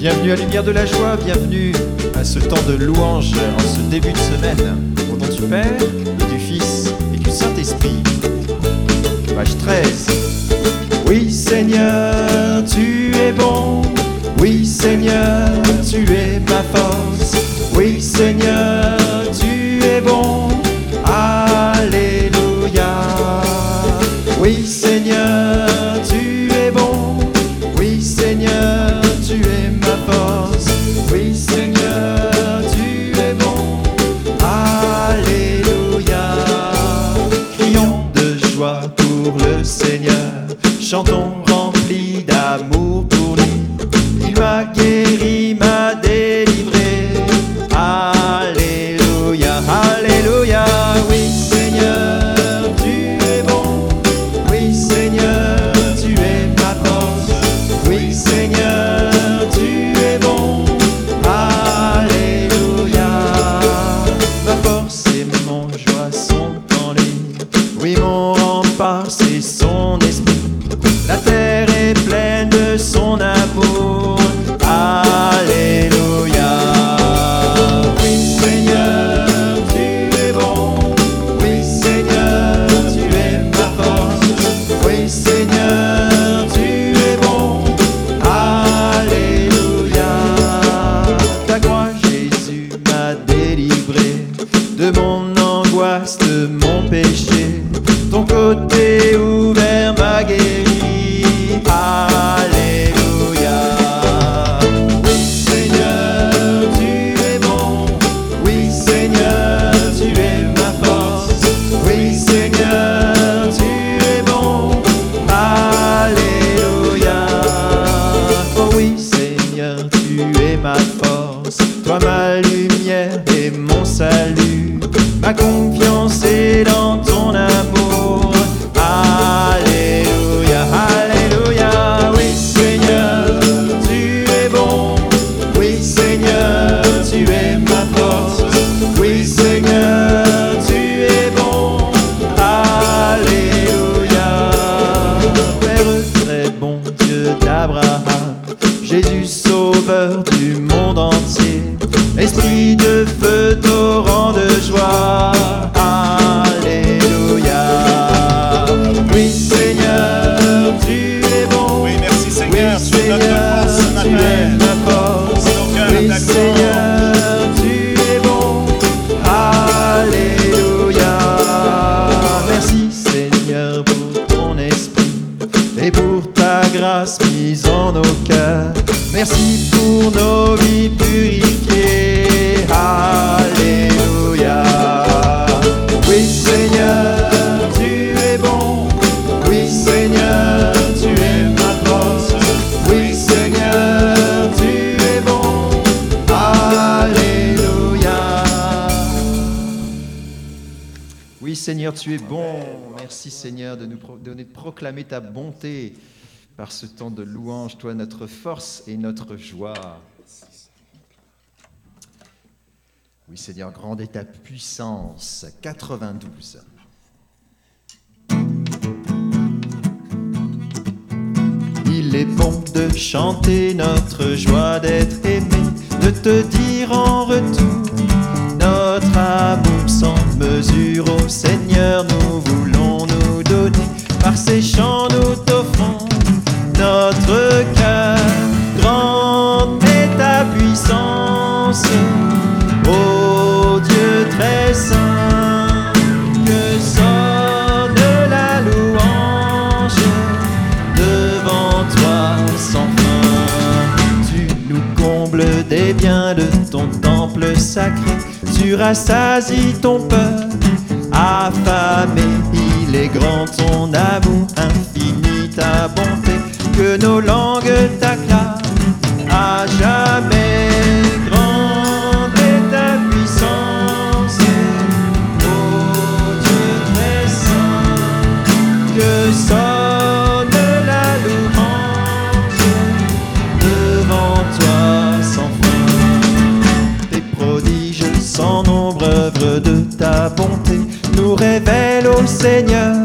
Bienvenue à Lumière de la Joie, bienvenue à ce temps de louange en ce début de semaine. Au nom du Père, et du Fils et du Saint-Esprit. Page 13. Oui Seigneur, tu es bon. Oui Seigneur, tu es ma force. Oui Seigneur, tu es bon. Alléluia. Oui Seigneur. tu es bon. Merci Seigneur de nous donner de proclamer ta bonté par ce temps de louange, toi notre force et notre joie. Oui Seigneur, grande est ta puissance. 92. Il est bon de chanter notre joie d'être aimé, de te dire en retour notre amour sans mesure au Seigneur. affamé. Il est grand ton amour infinie ta bonté, que nos langues nous révèle, ô Seigneur,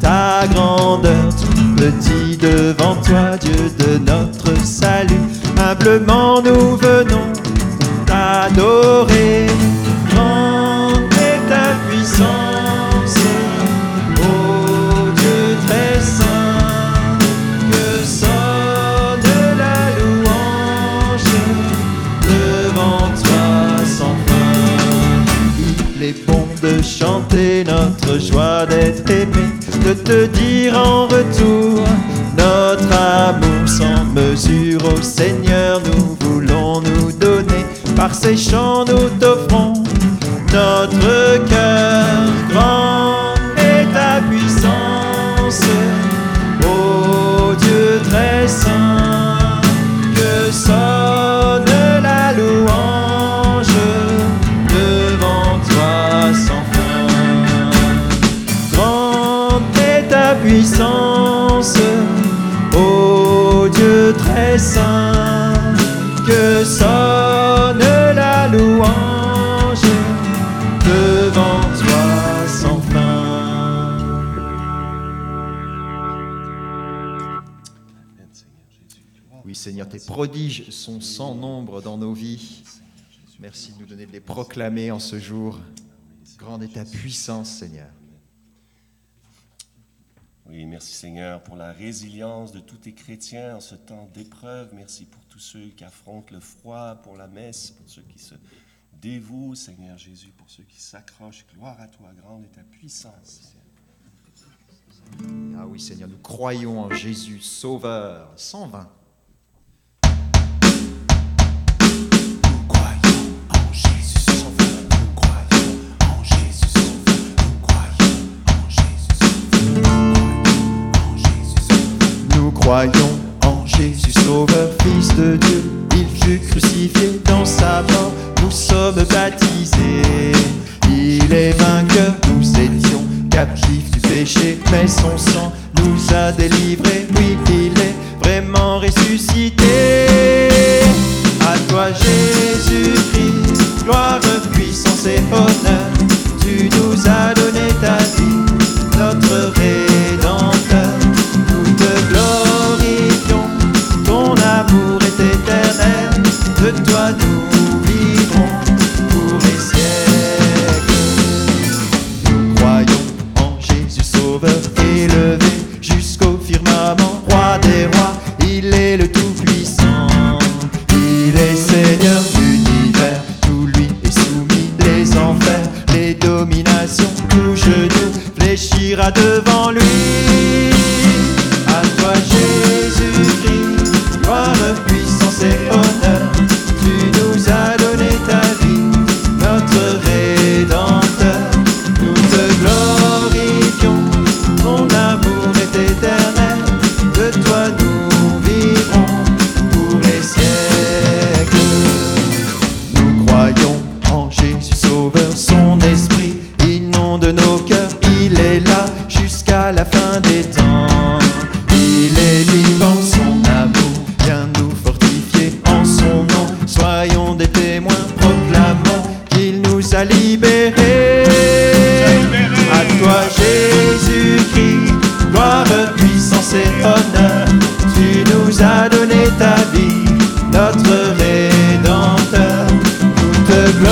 ta grandeur. Petit devant toi, Dieu de notre salut, humblement nous chanter notre joie d'être aimé, de te dire en retour notre amour sans mesure au Seigneur, nous voulons nous donner. Par ces chants, nous t'offrons notre cœur. Puissance, ô Dieu très saint, que sonne la louange devant toi sans fin. Oui Seigneur, tes prodiges sont sans nombre dans nos vies. Merci de nous donner de les proclamer en ce jour. Grande est ta puissance Seigneur. Oui, merci Seigneur pour la résilience de tous tes chrétiens en ce temps d'épreuve. Merci pour tous ceux qui affrontent le froid, pour la messe, pour ceux qui se dévouent, Seigneur Jésus, pour ceux qui s'accrochent. Gloire à toi, grande est ta puissance. Ah oui Seigneur, nous croyons en Jésus, Sauveur. 120. Devant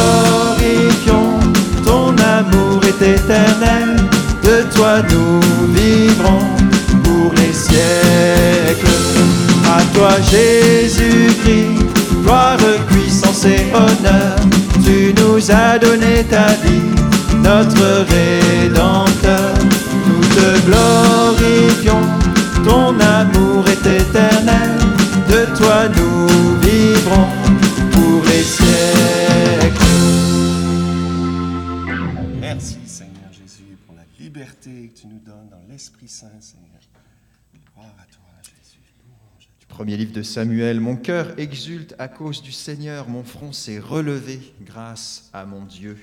glorifions, ton amour est éternel, de toi nous vivrons pour les siècles. À toi Jésus-Christ, gloire, puissance et honneur, tu nous as donné ta vie, notre Rédempteur. Nous te glorifions, ton amour est éternel, de toi nous vivrons liberté que tu nous donnes dans l'Esprit Saint, Seigneur. Gloire à toi, Jésus. Louange à toi. Premier livre de Samuel, mon cœur exulte à cause du Seigneur, mon front s'est relevé grâce à mon Dieu.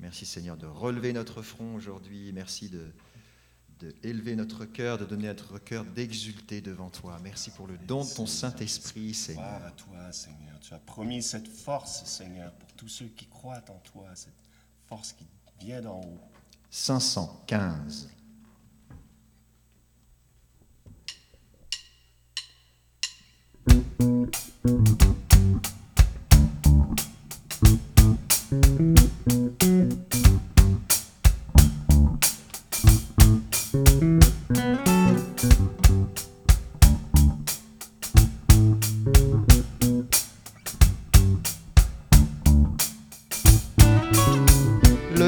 Merci Seigneur de relever notre front aujourd'hui, merci de, de élever notre cœur, de donner à notre cœur d'exulter devant toi. Merci pour le don de ton Saint-Esprit, Seigneur. Gloire à toi, Seigneur. Tu as promis cette force, Seigneur, pour tous ceux qui croient en toi, cette force qui vient d'en haut. 515.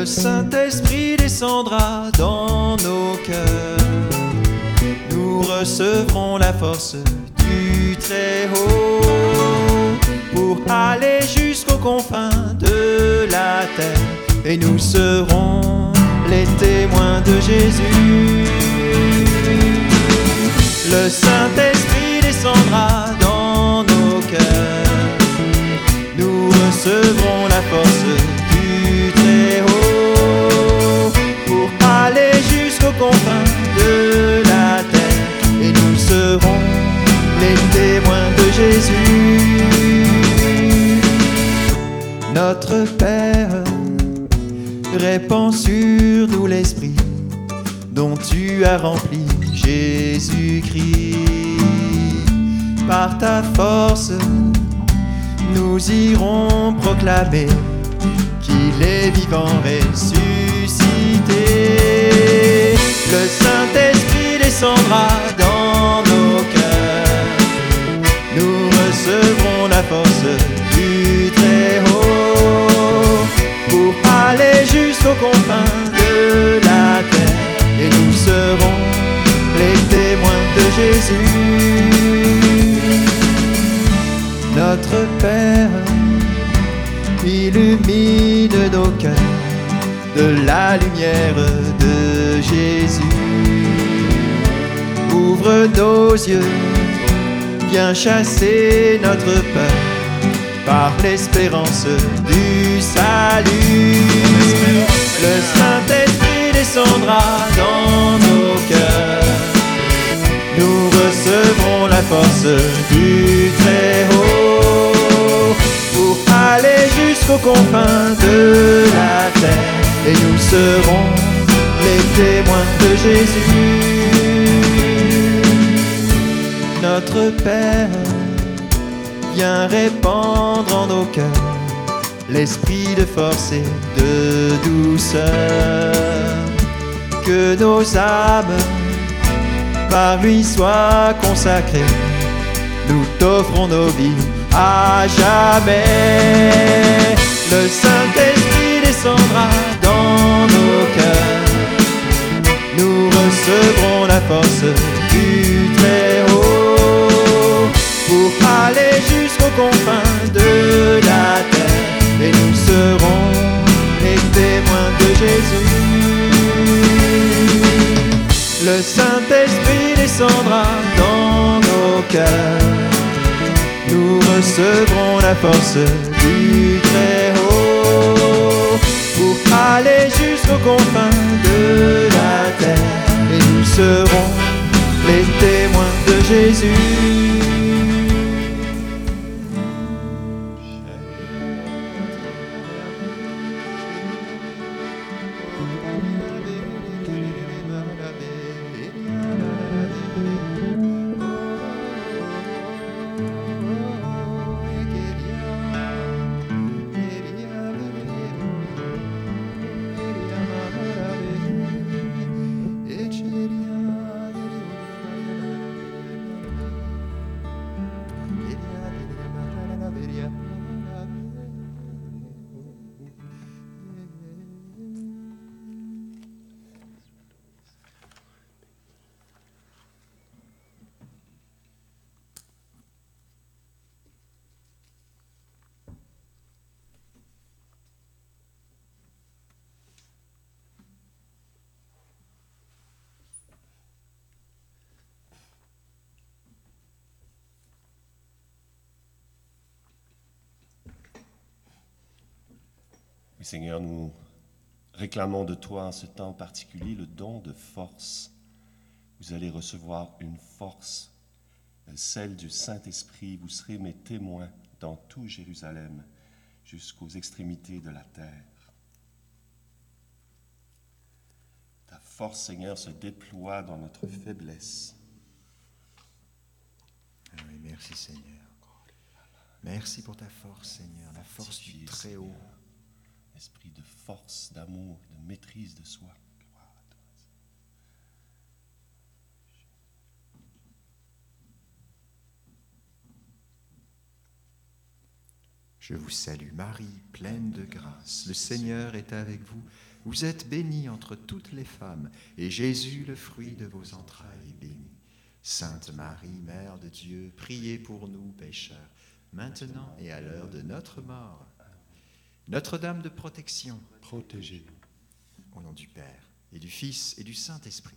Saint-Esprit descendra dans nos nos cœurs, nous recevrons la force du Très-Haut pour aller jusqu'aux confins de la terre et nous serons les témoins de Jésus. Le Saint-Esprit descendra dans témoins de Jésus. Notre Père, répands sur nous l'Esprit dont tu as rempli Jésus-Christ. Par ta force, nous irons proclamer qu'il est vivant ressuscité. Le Saint-Esprit descendra la force du Très-Haut pour aller jusqu'aux confins de la terre et nous serons les témoins de Jésus. Notre Père, illumine nos cœurs de la lumière de Jésus. Ouvre nos yeux, chasser notre peur par l'espérance du salut. Le Saint-Esprit descendra dans nos cœurs. Nous recevrons la force du Très-Haut pour aller jusqu'aux confins de la terre. Et nous serons les témoins de Jésus. Notre Père, viens répandre en nos cœurs l'esprit de force et de douceur. Que nos âmes par lui soient consacrées. Nous t'offrons nos vies à jamais. Le Saint-Esprit descendra dans nos cœurs. Nous recevrons la force du Très-Haut pour aller jusqu'aux confins de la terre et nous serons les témoins de Jésus. Le Saint-Esprit descendra dans nos cœurs. Nous recevrons la force du Très-Haut pour aller jusqu'aux confins de la terre et nous serons les témoins de Jésus. Oui, Seigneur, nous réclamons de toi en ce temps particulier le don de force. Vous allez recevoir une force, euh, celle du Saint-Esprit. Vous serez mes témoins dans tout Jérusalem jusqu'aux extrémités de la terre. Ta force, Seigneur, se déploie dans notre faiblesse. Ah oui, merci Seigneur. Merci pour ta force, Seigneur, la force du Très-Haut esprit de force, d'amour, de maîtrise de soi. Je vous salue Marie, pleine de grâce. Le Seigneur est avec vous. Vous êtes bénie entre toutes les femmes, et Jésus, le fruit de vos entrailles, est béni. Sainte Marie, Mère de Dieu, priez pour nous pécheurs, maintenant et à l'heure de notre mort. Notre-Dame de protection, protégez-nous. Au nom du Père et du Fils et du Saint-Esprit.